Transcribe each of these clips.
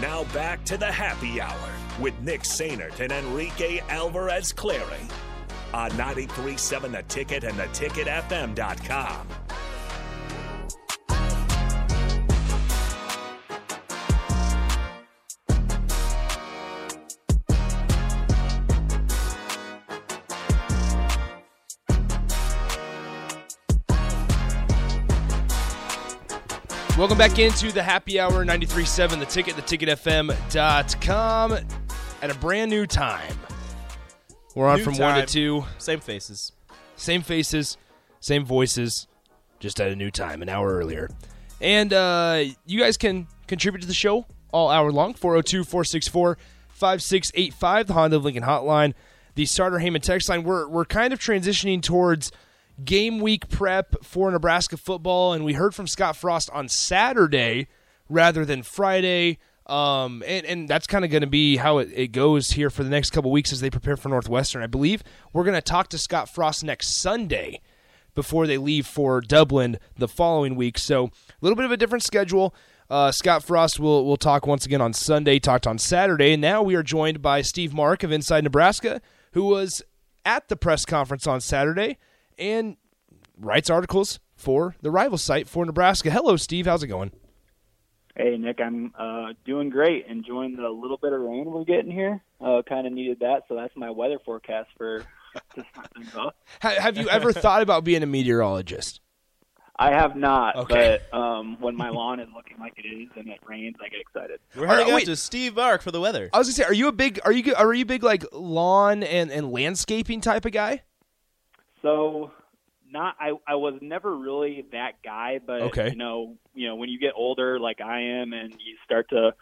Now back to the happy hour with Nick Sainert and Enrique Alvarez Clary on 93.7 The Ticket and the theticketfm.com. Welcome back into the happy hour 93.7 the ticket, the theticketfm.com at a brand new time. We're on New from 1 to 2. Same faces. Same faces, same voices, just at a new time, an hour earlier. And uh, you guys can contribute to the show all hour long 402 464 5685, the Honda of Lincoln hotline, the starter Heyman text line. We're, we're kind of transitioning towards game week prep for Nebraska football, and we heard from Scott Frost on Saturday rather than Friday. Um, and, and that's kind of going to be how it, it goes here for the next couple weeks as they prepare for Northwestern. I believe we're going to talk to Scott Frost next Sunday before they leave for Dublin the following week. So a little bit of a different schedule. Uh, Scott Frost will will talk once again on Sunday. Talked on Saturday, and now we are joined by Steve Mark of Inside Nebraska, who was at the press conference on Saturday and writes articles for the rival site for Nebraska. Hello, Steve. How's it going? Hey Nick, I'm uh, doing great. Enjoying the little bit of rain we're getting here. Uh, kind of needed that, so that's my weather forecast for to start things off. Have you ever thought about being a meteorologist? I have not, Okay. but um, when my lawn is looking like it is and it rains, I get excited. We're All right, heading out to Steve Bark for the weather. I was gonna say, are you a big, are you are you big like lawn and and landscaping type of guy? So, not I. I was never really that guy, but Okay. you know, you know, when you get older, like I am, and you start to,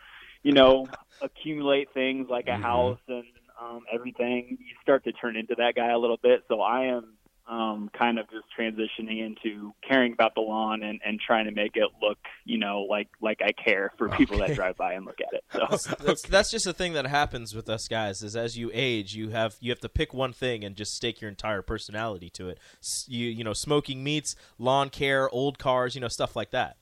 you know, accumulate things like a Mm-hmm. house and um, everything, you start to turn into that guy a little bit. So I am um, kind of just transitioning into caring about the lawn and, and trying to make it look, you know, like like I care for people Okay. that drive by and look at it. So. That's, that's just a thing that happens with us guys. Is as you age, you have you have to pick one thing and just stake your entire personality to it. S- You you know, smoking meats, lawn care, old cars, you know, stuff like that.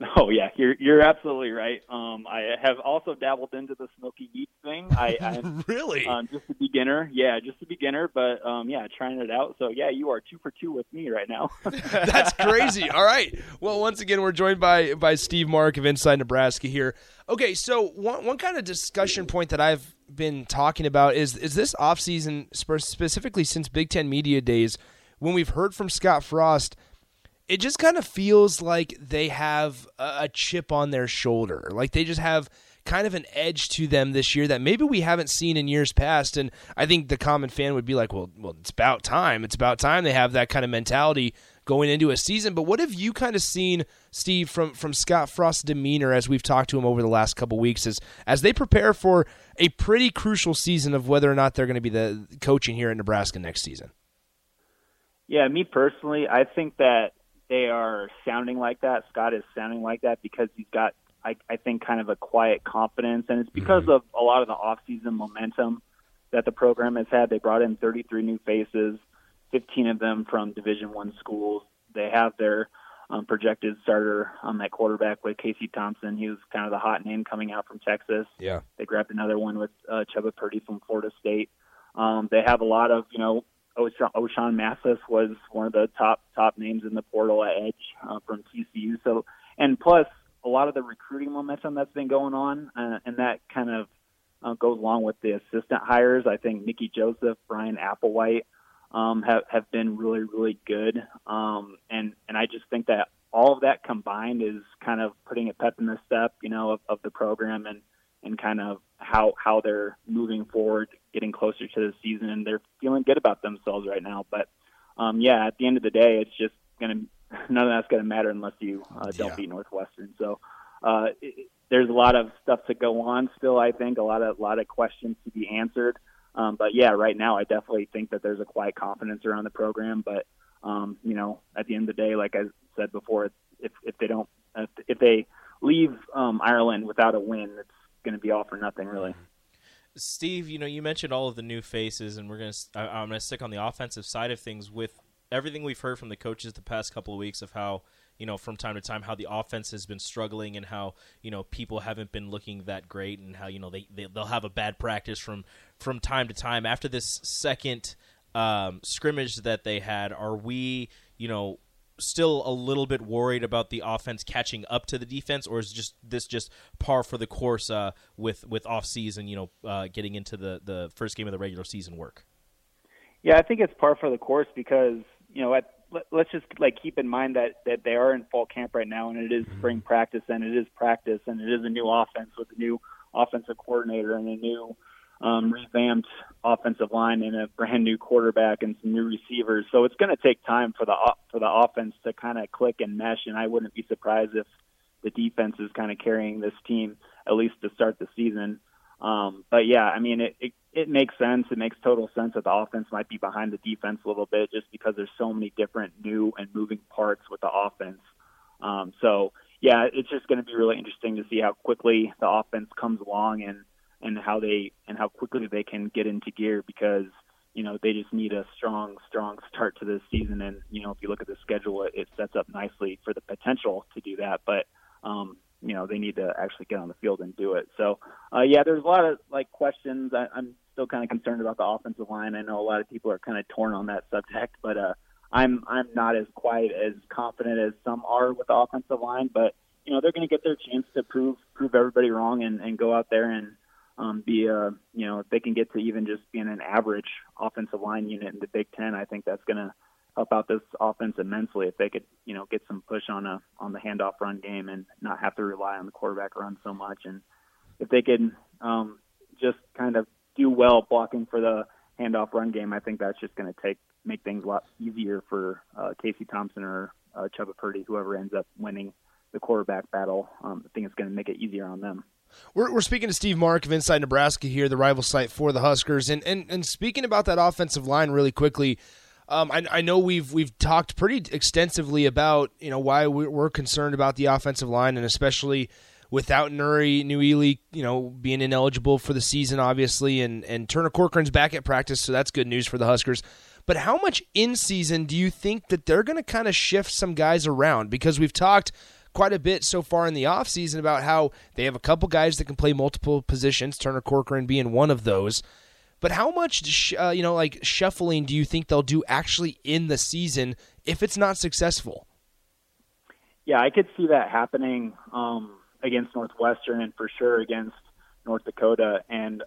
Oh yeah, you're you're absolutely right. Um, I have also dabbled into the smoky meat thing. I, I'm really? um, just a beginner. Yeah, just a beginner, but um, yeah, trying it out. So yeah, you are two for two with me right now. That's crazy. All right. Well, once again, we're joined by by Steve Mark of Inside Nebraska here. Okay, so one one kind of discussion point that I've been talking about is is this offseason, spe- specifically since Big Ten Media Days, when we've heard from Scott Frost, it just kind of feels like they have a, chip on their shoulder. Like they just have kind of an edge to them this year that maybe we haven't seen in years past. And I think the common fan would be like, well, well, it's about time. It's about time they have that kind of mentality going into a season. But what have you kind of seen, Steve, from from Scott Frost's demeanor as we've talked to him over the last couple weeks as as they prepare for a pretty crucial season of whether or not they're going to be the coaching here in Nebraska next season? yeah, me personally, I think that they are sounding like that. Scott is sounding like that because he's got, I, I think, kind of a quiet confidence, and it's because of a lot of the off-season momentum that the program has had. They brought in 33 new faces, 15 of them from Division One schools. They have their um, projected starter on that quarterback with Casey Thompson. He was kind of the hot name coming out from Texas. Yeah. They grabbed another one with uh, Chubba Purdy from Florida State. Um, they have a lot of, you know, Ochaun, Ochaun Mathis was one of the top top names in the portal at Edge uh, from TCU. So, and plus a lot of the recruiting momentum that's been going on, uh, and that kind of uh, goes along with the assistant hires. I think Mickey Joseph, Bryan Applewhite um, have have been really really good, um, and and I just think that all of that combined is kind of putting a pep in the step, you know, of, of the program and and kind of how how they're moving forward, getting closer to the season, and they're feeling good about themselves right now. But um, yeah, at the end of the day, it's just gonna none of that's gonna matter unless you uh, don't Yeah. beat Northwestern. So uh, it, there's a lot of stuff to go on still. I think a lot of a lot of questions to be answered. Um, but yeah, right now I definitely think that there's a quiet confidence around the program. But um, you know, at the end of the day, like I said before, if if they don't if, if they leave um, Ireland without a win, it's going to be all for nothing, really. Steve, you know, you mentioned all of the new faces, and we're going to. I'm gonna stick on the offensive side of things with everything we've heard from the coaches the past couple of weeks of how you know, from time to time, how the offense has been struggling and how you know people haven't been looking that great, and how you know they, they they'll have a bad practice from from time to time. After this second um, scrimmage that they had, are we you know still a little bit worried about the offense catching up to the defense, or is just this just par for the course uh, with with off season? You know, uh, getting into the the first game of the regular season work. Yeah, I think it's par for the course because you know at let's just like keep in mind that that they are in fall camp right now and it is spring practice and it is practice and it is a new offense with a new offensive coordinator and a new um, revamped offensive line and a brand new quarterback and some new receivers. So it's going to take time for the for the offense to kind of click and mesh. And I wouldn't be surprised if the defense is kind of carrying this team at least to start the season. Um, but yeah, I mean, it, it it makes sense. It makes total sense that the offense might be behind the defense a little bit, just because there's so many different new and moving parts with the offense. Um, so yeah, it's just going to be really interesting to see how quickly the offense comes along and and how they and how quickly they can get into gear because you know they just need a strong strong start to this season. And you know if you look at the schedule it, it sets up nicely for the potential to do that. But um you know they need to actually get on the field and do it. So uh yeah there's a lot of like questions. I, i'm still kind of concerned about the offensive line. I know a lot of people are kind of torn on that subject but uh i'm i'm not as quite as confident as some are with the offensive line. But you know they're going to get their chance to prove prove everybody wrong and and go out there and um, be a you know if they can get to even just being an average offensive line unit in the Big Ten, I think that's going to help out this offense immensely if they could you know get some push on a on the handoff run game and not have to rely on the quarterback run so much, and if they can um, just kind of do well blocking for the handoff run game, I think that's just going to take make things a lot easier for uh, Casey Thompson or uh, Chubba Purdy, whoever ends up winning the quarterback battle. Um, I think it's going to make it easier on them. We're, we're speaking to Steve Mark of Inside Nebraska here, the rival site for the Huskers, and and, and speaking about that offensive line really quickly. Um, I, I, know we've we've talked pretty extensively about you know why we're concerned about the offensive line, and especially without Nouri Nouili, you know, being ineligible for the season, obviously, and and Turner Corcoran's back at practice, so that's good news for the Huskers. But how much in season do you think that they're going to kind of shift some guys around? Because we've talked quite a bit so far in the offseason about how they have a couple guys that can play multiple positions, Turner Corcoran being one of those. But how much, uh, you know, like shuffling do you think they'll do actually in the season if it's not successful? Yeah, I could see that happening um, against Northwestern and for sure against North Dakota and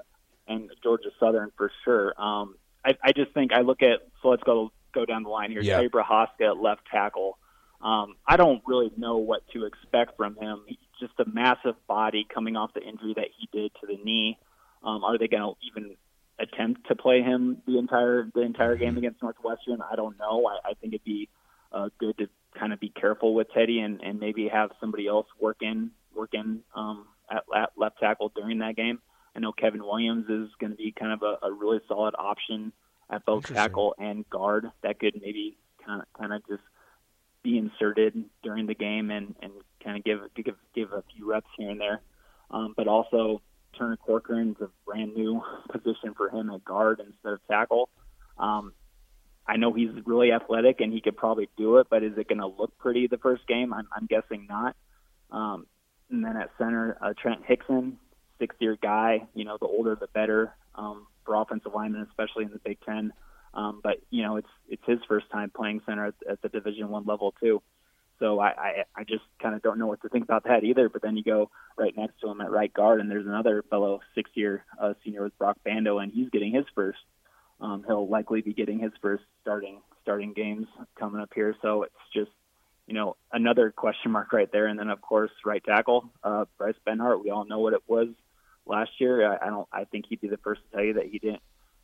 and Georgia Southern for sure. Um, I, I just think I look at so let's go go down the line here. Yeah. Prochazka left tackle. Um, I don't really know what to expect from him. Just a massive body coming off the injury that he did to the knee. Um, are they going to even attempt to play him the entire the entire game against Northwestern? I don't know. I, I think it'd be uh, good to kind of be careful with Teddy and, and maybe have somebody else work in work in um, at, at left tackle during that game. I know Kevin Williams is going to be kind of a, a really solid option at both tackle and guard. That could maybe kind of kind of just be inserted during the game and, and kind of give, give give a few reps here and there. Um, but also Turner Corcoran's a brand new position for him at guard instead of tackle. Um, I know he's really athletic and he could probably do it, but is it going to look pretty the first game? I'm, I'm guessing not. Um, and then at center, uh, Trent Hixson, six-year guy. You know, the older the better um, for offensive linemen, especially in the Big Ten. Um, but you know, it's it's his first time playing center at, at the Division One level too. So I, I, I just kind of don't know what to think about that either. But then you go right next to him at right guard, and there's another fellow six-year uh, senior with Broc Bando, and he's getting his first. Um, he'll likely be getting his first starting starting games coming up here. So it's just you know another question mark right there. And then of course right tackle uh, Bryce Benhart. We all know what it was last year. I, I don't. I think he'd be the first to tell you that he didn't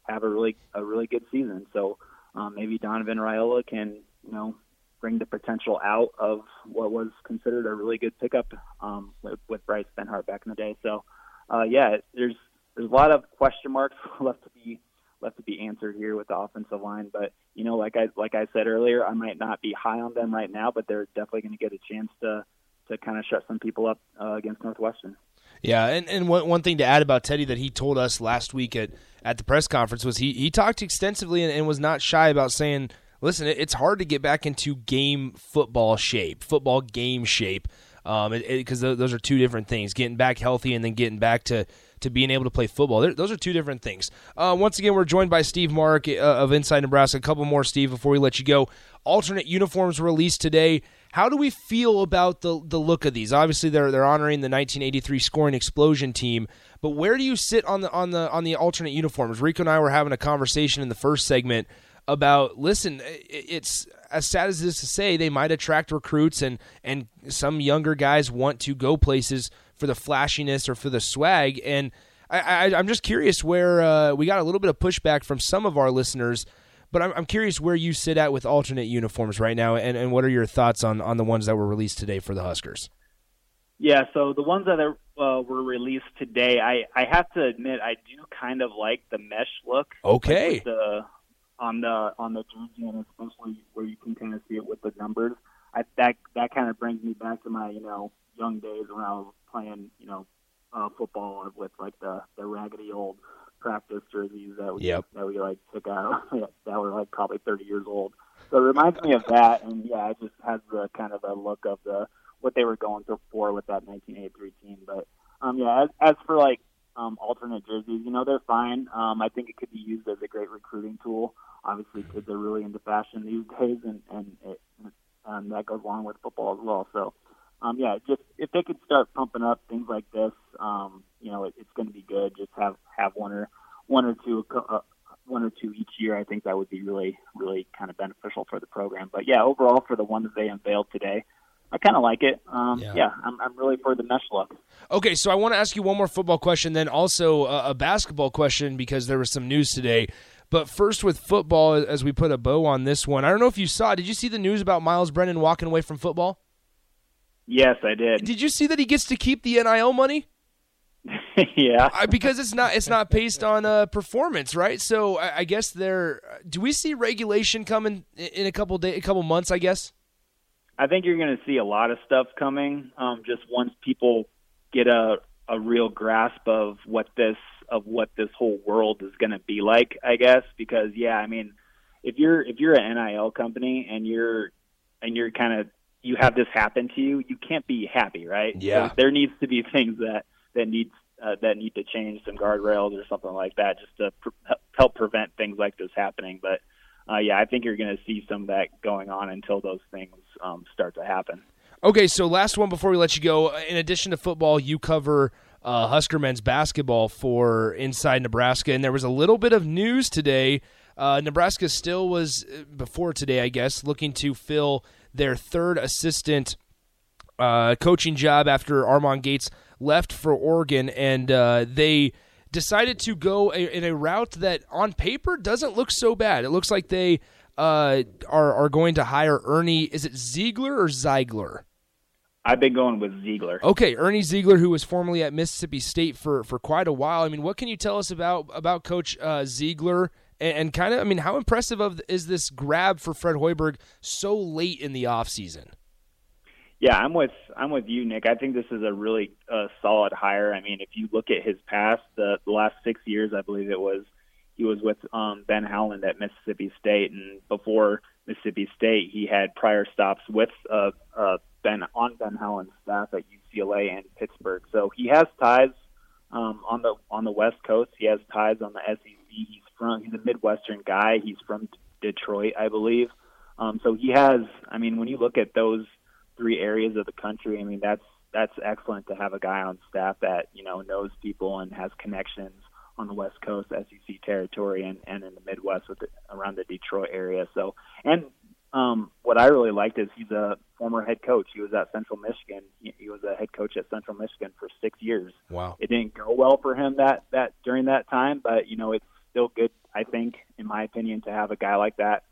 have a really a really good season. So um, maybe Donovan Raiola can you know bring the potential out of what was considered a really good pickup um, with, with Bryce Benhart back in the day. So uh, yeah, there's there's a lot of question marks left to be left to be answered here with the offensive line. But you know, like I like I said earlier, I might not be high on them right now, but they're definitely going to get a chance to to kind of shut some people up uh, against Northwestern. Yeah, and, and one, one thing to add about Teddy that he told us last week at, at the press conference was he, he talked extensively and, and was not shy about saying, listen, it's hard to get back into game football shape, football game shape, because um, those are two different things. Getting back healthy and then getting back to to being able to play football. They're, those are two different things. Uh, once again, we're joined by Steve Mark uh, of Inside Nebraska. A couple more, Steve, before we let you go. Alternate uniforms released today. How do we feel about the the look of these? Obviously, they're they're honoring the 1983 scoring explosion team, but where do you sit on the on the on the alternate uniforms? Rico and I were having a conversation in the first segment about listen, it's as sad as this to say, they might attract recruits and and some younger guys want to go places for the flashiness or for the swag. And I, am just curious where uh, we got a little bit of pushback from some of our listeners. But I'm, I'm curious where you sit at with alternate uniforms right now, and, and what are your thoughts on, on the ones that were released today for the Huskers? Yeah, so the ones that are, uh, were released today, I, I have to admit I do kind of like the mesh look. Okay. Like the on the on the jersey, and especially where you can kind of see it with the numbers. I, that that kind of brings me back to my you know young days when I was playing you know uh, football with like the the raggedy old practice jerseys that we yep. that we like took out that were like probably 30 years old. So it reminds me of that, and yeah, it just has the kind of a look of the what they were going through for with that 1983 team. But um, yeah, as, as for like um, alternate jerseys, you know, they're fine. Um, I think it could be used as a great recruiting tool. Obviously, kids are really into fashion these days, and and it, um, that goes along with football as well. So, um, yeah, just if they could start pumping up things like this, um, you know, it, it's going to be good. Just have have one or one or two. Uh, one or two each year, I think that would be really, really kind of beneficial for the program. But yeah, overall, for the one that they unveiled today, I kind of like it. Um, yeah, yeah I'm, I'm, really for the mesh look. Okay, so I want to ask you one more football question, then also a, a, basketball question because there was some news today. But first, with football, as we put a bow on this one, I don't know if you saw. Did you see the news about Myles Brennan walking away from football? Yes, I did. Did you see that he gets to keep the NIL money? yeah, uh, because it's not it's not based on uh, performance, right? So I, I guess there. Do we see regulation coming in a couple day, a couple months? I guess. I think you're going to see a lot of stuff coming. Um, just once people get a a real grasp of what this of what this whole world is going to be like, I guess. Because yeah, I mean, if you're if you're an NIL company and you're and you're kind of you have this happen to you, you can't be happy, right? Yeah. So there needs to be things that that needs uh, that need to change some guardrails or something like that, just to pr- help prevent things like this happening. But uh, yeah, I think you're going to see some of that going on until those things um, start to happen. Okay, so last one before we let you go. In addition to football, you cover uh, Husker men's basketball for Inside Nebraska, and there was a little bit of news today. Uh, Nebraska still was uh, before today, I guess, looking to fill their third assistant uh, coaching job after Armon Gates left for Oregon, and uh, they decided to go a, in a route that on paper doesn't look so bad. It looks like they uh, are are going to hire Ernie. Is it Zeigler or Zeigler? I've been going with Zeigler. Okay, Ernie Zeigler, who was formerly at Mississippi State for for quite a while. I mean, what can you tell us about about Coach uh, Zeigler? And, and kind of, I mean, how impressive of is this grab for Fred Hoiberg so late in the offseason? Yeah, I'm with I'm with you, Nick. I think this is a really uh, solid hire. I mean, if you look at his past, the, the last six years, I believe it was he was with um, Ben Howland at Mississippi State, and before Mississippi State, he had prior stops with uh, uh, Ben on Ben Howland's staff at UCLA and Pittsburgh. So he has ties um, on the on the West Coast. He has ties on the SEC. He's from he's a Midwestern guy. He's from Detroit, I believe. Um, so he has. I mean, when you look at those three areas of the country, I mean that's that's excellent to have a guy on staff that you know knows people and has connections on the West Coast, SEC territory, and, and in the Midwest with the, around the Detroit area. So, and um, what I really liked is he's a former head coach. He was at Central Michigan. He, he was a head coach at Central Michigan for six years. Wow! It didn't go well for him that that during that time, but you know it's still good. I think, in my opinion, to have a guy like that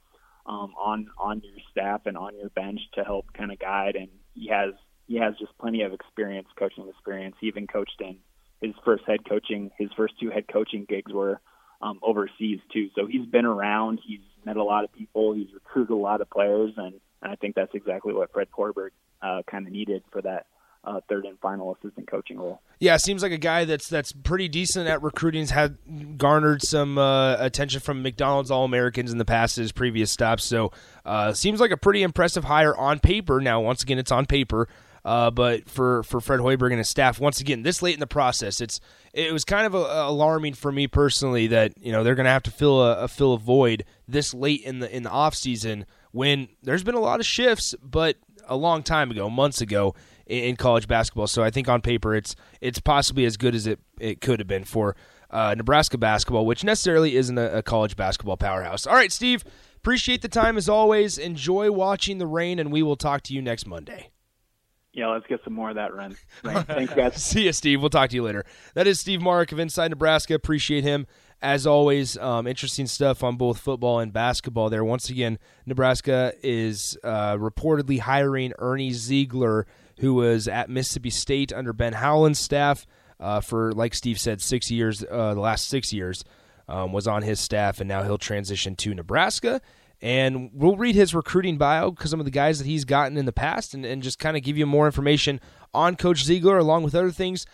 um, on on your staff and on your bench to help kind of guide. And he has he has just plenty of experience, coaching experience. He even coached in his first head coaching, his first two head coaching gigs were um, overseas too. So he's been around. He's met a lot of people. He's recruited a lot of players, and, and I think that's exactly what Fred Hoiberg uh, kind of needed for that uh, third and final assistant coaching role. Yeah, seems like a guy that's that's pretty decent at recruiting. Had garnered some uh, attention from McDonald's All Americans in the past his previous stops. So uh, seems like a pretty impressive hire on paper. Now, once again, it's on paper. Uh, but for, for Fred Hoiberg and his staff, once again, this late in the process, it's it was kind of a, a alarming for me personally that you know they're going to have to fill a, a, fill a void this late in the in the off season when there's been a lot of shifts, but a long time ago, months ago in, college basketball. So I think on paper it's it's possibly as good as it it could have been for uh, Nebraska basketball, which necessarily isn't a, a college basketball powerhouse. All right, Steve, appreciate the time as always. Enjoy watching the rain, and we will talk to you next Monday. Yeah, let's get some more of that run. Thanks, guys. See you, Steve. We'll talk to you later. That is Steve Mark of Inside Nebraska. Appreciate him. As always, um, interesting stuff on both football and basketball there. Once again, Nebraska is uh, reportedly hiring Ernie Zeigler, who was at Mississippi State under Ben Howland's staff uh, for, like Steve said, six years, uh, the last six years. Um, was on his staff, and now he'll transition to Nebraska. And we'll read his recruiting bio because some of the guys that he's gotten in the past and, and just kind of give you more information on Coach Zeigler along with other things.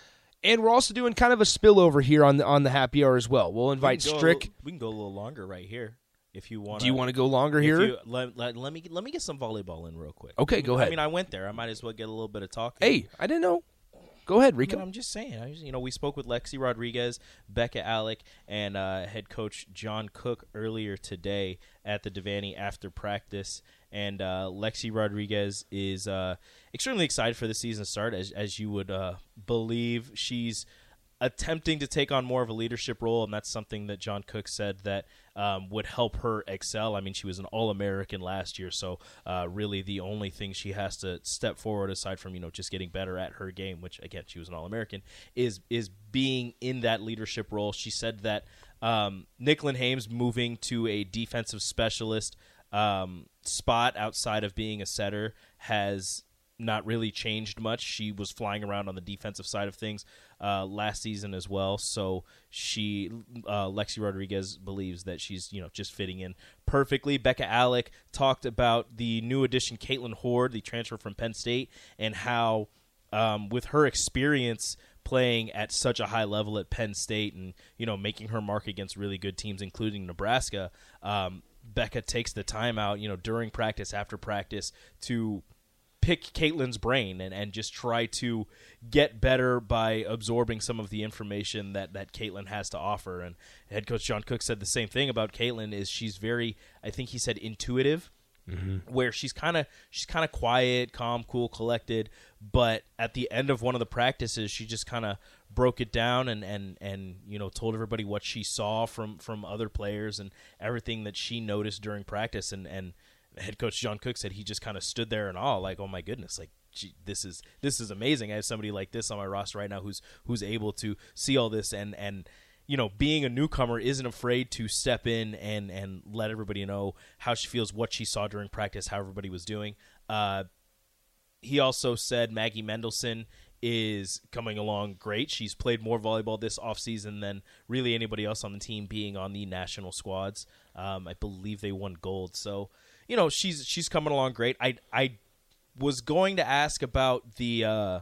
And we're also doing kind of a spillover here on the on the happy hour as well. We'll invite we Strick. Little, we can go a little longer right here if you want. Do you want to go longer here? You, let, let, let, me let me get some volleyball in real quick. Okay, go ahead. I mean, I went there. I might as well get a little bit of talk. Hey, I didn't know. Go ahead, Rico. I'm just saying. I, you know, we spoke with Lexi Rodriguez, Bekka Allick, and uh, head coach John Cook earlier today at the Devaney after practice. And uh, Lexi Rodriguez is uh, extremely excited for the season start, as as you would uh, believe. She's attempting to take on more of a leadership role, and that's something that John Cook said that um, would help her excel. I mean, she was an All American last year, so uh, really the only thing she has to step forward, aside from you know just getting better at her game, which again she was an All American, is is being in that leadership role. She said that um, Nicklin Hames moving to a defensive specialist um, spot outside of being a setter has not really changed much. She was flying around on the defensive side of things uh, last season as well. So she, uh, Lexi Rodriguez, believes that she's you know just fitting in perfectly. Bekka Allick talked about the new addition, Kaitlyn Hord, the transfer from Penn State, and how um, with her experience playing at such a high level at Penn State and you know making her mark against really good teams, including Nebraska. Um, Bekka takes the time out, you know, during practice, after practice, to pick Kaitlyn's brain and, and just try to get better by absorbing some of the information that, that Kaitlyn has to offer. And head coach John Cook said the same thing about Kaitlyn is she's very I think he said intuitive. Mm-hmm. Where she's kind of she's kind of quiet, calm, cool, collected, but at the end of one of the practices, she just kind of broke it down and, and, and you know told everybody what she saw from, from other players and everything that she noticed during practice and, and head coach John Cook said he just kind of stood there in awe, like, oh my goodness, like gee, this is this is amazing. I have somebody like this on my roster right now who's who's able to see all this and and you know, being a newcomer isn't afraid to step in and and let everybody know how she feels, what she saw during practice, how everybody was doing. Uh, he also said Maggie Mendelson is coming along great. She's played more volleyball this offseason than really anybody else on the team, being on the national squads. Um, I believe they won gold. So you know she's she's coming along great. I I was going to ask about the uh,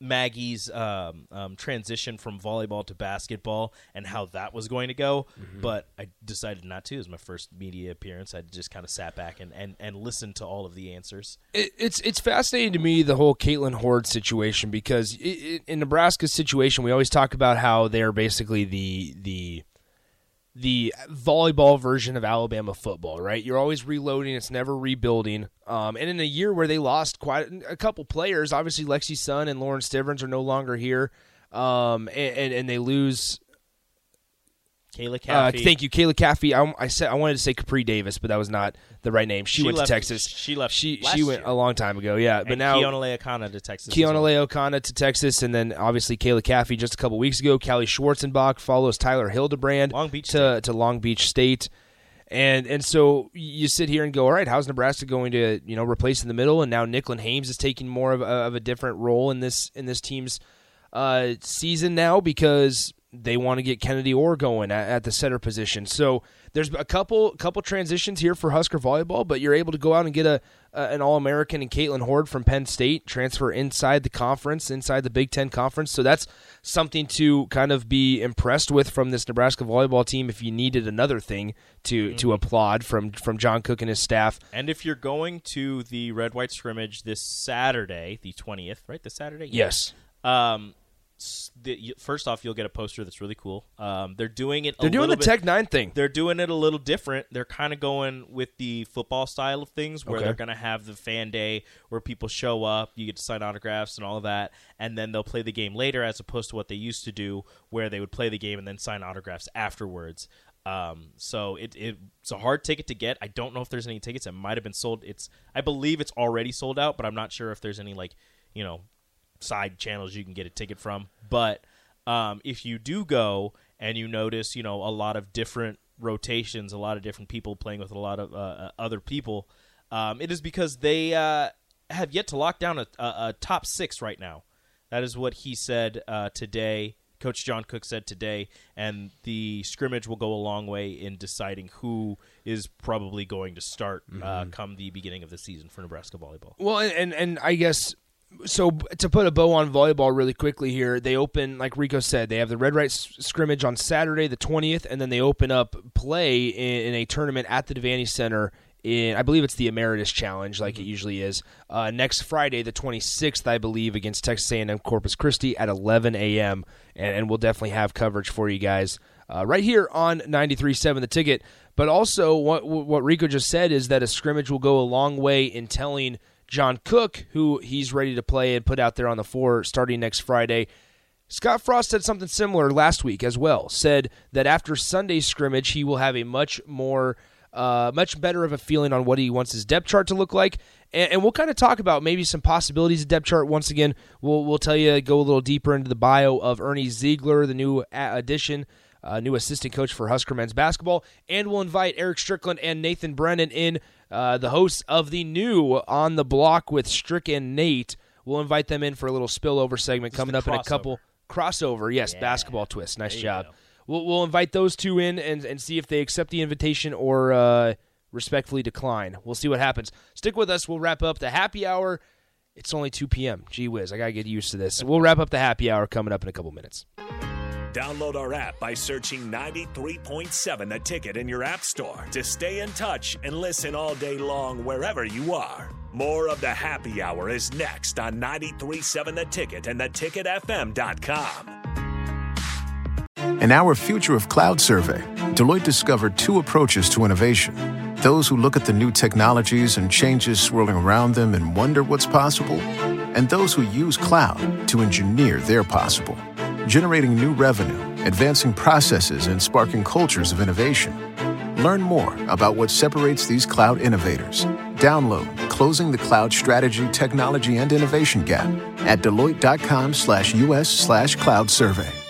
Maggie's um, um, transition from volleyball to basketball and how that was going to go, mm-hmm. but I decided not to. It was my first media appearance. I just kind of sat back and, and, and listened to all of the answers. It, it's it's fascinating to me the whole Kaitlyn Hord situation because it, it, in Nebraska's situation, we always talk about how they're basically the the the volleyball version of Alabama football, right? You're always reloading; it's never rebuilding. Um, and in a year where they lost quite a couple players, obviously Lexi Sun and Lauren Stivrins are no longer here, um, and, and, and they lose Kayla Caffey. Uh, thank you, Kayla Caffey. I, I, said I wanted to say Capri Davis, but that was not the right name. She, she went left, to Texas. She left. She she went year. a long time ago. Yeah, but and now Keonilei Akana to Texas. Keona well. Leokana to Texas, and then obviously Kayla Caffey just a couple weeks ago. Callie Schwarzenbach follows Tyler Hildebrand Long Beach to to Long Beach State. And and so you sit here and go, all right, how's Nebraska going to you know replace in the middle? And now Nicklin Hames is taking more of a, of a different role in this in this team's uh, season now because they want to get Kennedy Orr going at, at, the center position. So there's a couple couple transitions here for Husker volleyball, but you're able to go out and get a, a an All American and Kaitlyn Hord from Penn State transfer inside the conference, inside the Big Ten conference. So that's something to kind of be impressed with from this Nebraska volleyball team. If you needed another thing to mm-hmm. to applaud from from John Cook and his staff, and if you're going to the red white scrimmage this Saturday, the twentieth, right? This Saturday, yes. Um, the, first off, you'll get a poster that's really cool. Um, they're doing it. They're doing the bit, Tech Nine thing. They're doing it a little different. They're kind of going with the football style of things, where okay. they're going to have the fan day where people show up, you get to sign autographs and all of that, and then they'll play the game later, as opposed to what they used to do, where they would play the game and then sign autographs afterwards. Um, so it, it, it's a hard ticket to get. I don't know if there's any tickets. that might have been sold. It's I believe it's already sold out, but I'm not sure if there's any like you know side channels you can get a ticket from. But um, if you do go and you notice, you know, a lot of different rotations, a lot of different people playing with a lot of uh, uh, other people, um, it is because they uh, have yet to lock down a, a, a, top six right now. That is what he said uh, today. Coach John Cook said today, and the scrimmage will go a long way in deciding who is probably going to start uh, mm-hmm. come the beginning of the season for Nebraska volleyball. Well, and and I guess so to put a bow on volleyball really quickly here, they open like Rico said, they have the red right scrimmage on Saturday the twentieth, and then they open up play in, in, a tournament at the Devaney Center. In I believe it's the Ameritas Challenge, like mm-hmm. it usually is. Uh, next Friday the twenty sixth, I believe, against Texas A and M Corpus Christi at eleven a.m. And, and, we'll definitely have coverage for you guys uh, right here on 93.7 The Ticket. But also, what what Rico just said is that a scrimmage will go a long way in telling John Cook, who he's ready to play and put out there on the floor starting next Friday. Scott Frost said something similar last week as well. Said that after Sunday's scrimmage, he will have a much more, uh, much better of a feeling on what he wants his depth chart to look like, and, and we'll kind of talk about maybe some possibilities of depth chart. Once again, we'll we'll tell you go a little deeper into the bio of Ernie Zeigler, the new addition uh, new assistant coach for Husker men's basketball. And we'll invite Eric Strickland and Nathan Brennan in, uh, the hosts of the new On the Block with Strick and Nate. We'll invite them in for a little spillover segment coming up in a couple crossover. Yes, yeah. basketball twist. Nice job. We'll, we'll invite those two in and, and see if they accept the invitation or uh, respectfully decline. We'll see what happens. Stick with us. We'll wrap up the happy hour. It's only 2 p.m. Gee whiz, I got to get used to this. We'll wrap up the happy hour coming up in a couple minutes. Download our app by searching 93.7 The Ticket in your app store to stay in touch and listen all day long wherever you are. More of the happy hour is next on 93.7 The Ticket and theticketfm.com. In our Future of Cloud survey, Deloitte discovered two approaches to innovation. Those who look at the new technologies and changes swirling around them and wonder what's possible, and those who use cloud to engineer their possible generating new revenue, advancing processes, and sparking cultures of innovation. Learn more about what separates these cloud innovators. Download Closing the Cloud Strategy, Technology, and Innovation Gap at Deloitte.com slash US slash cloud survey.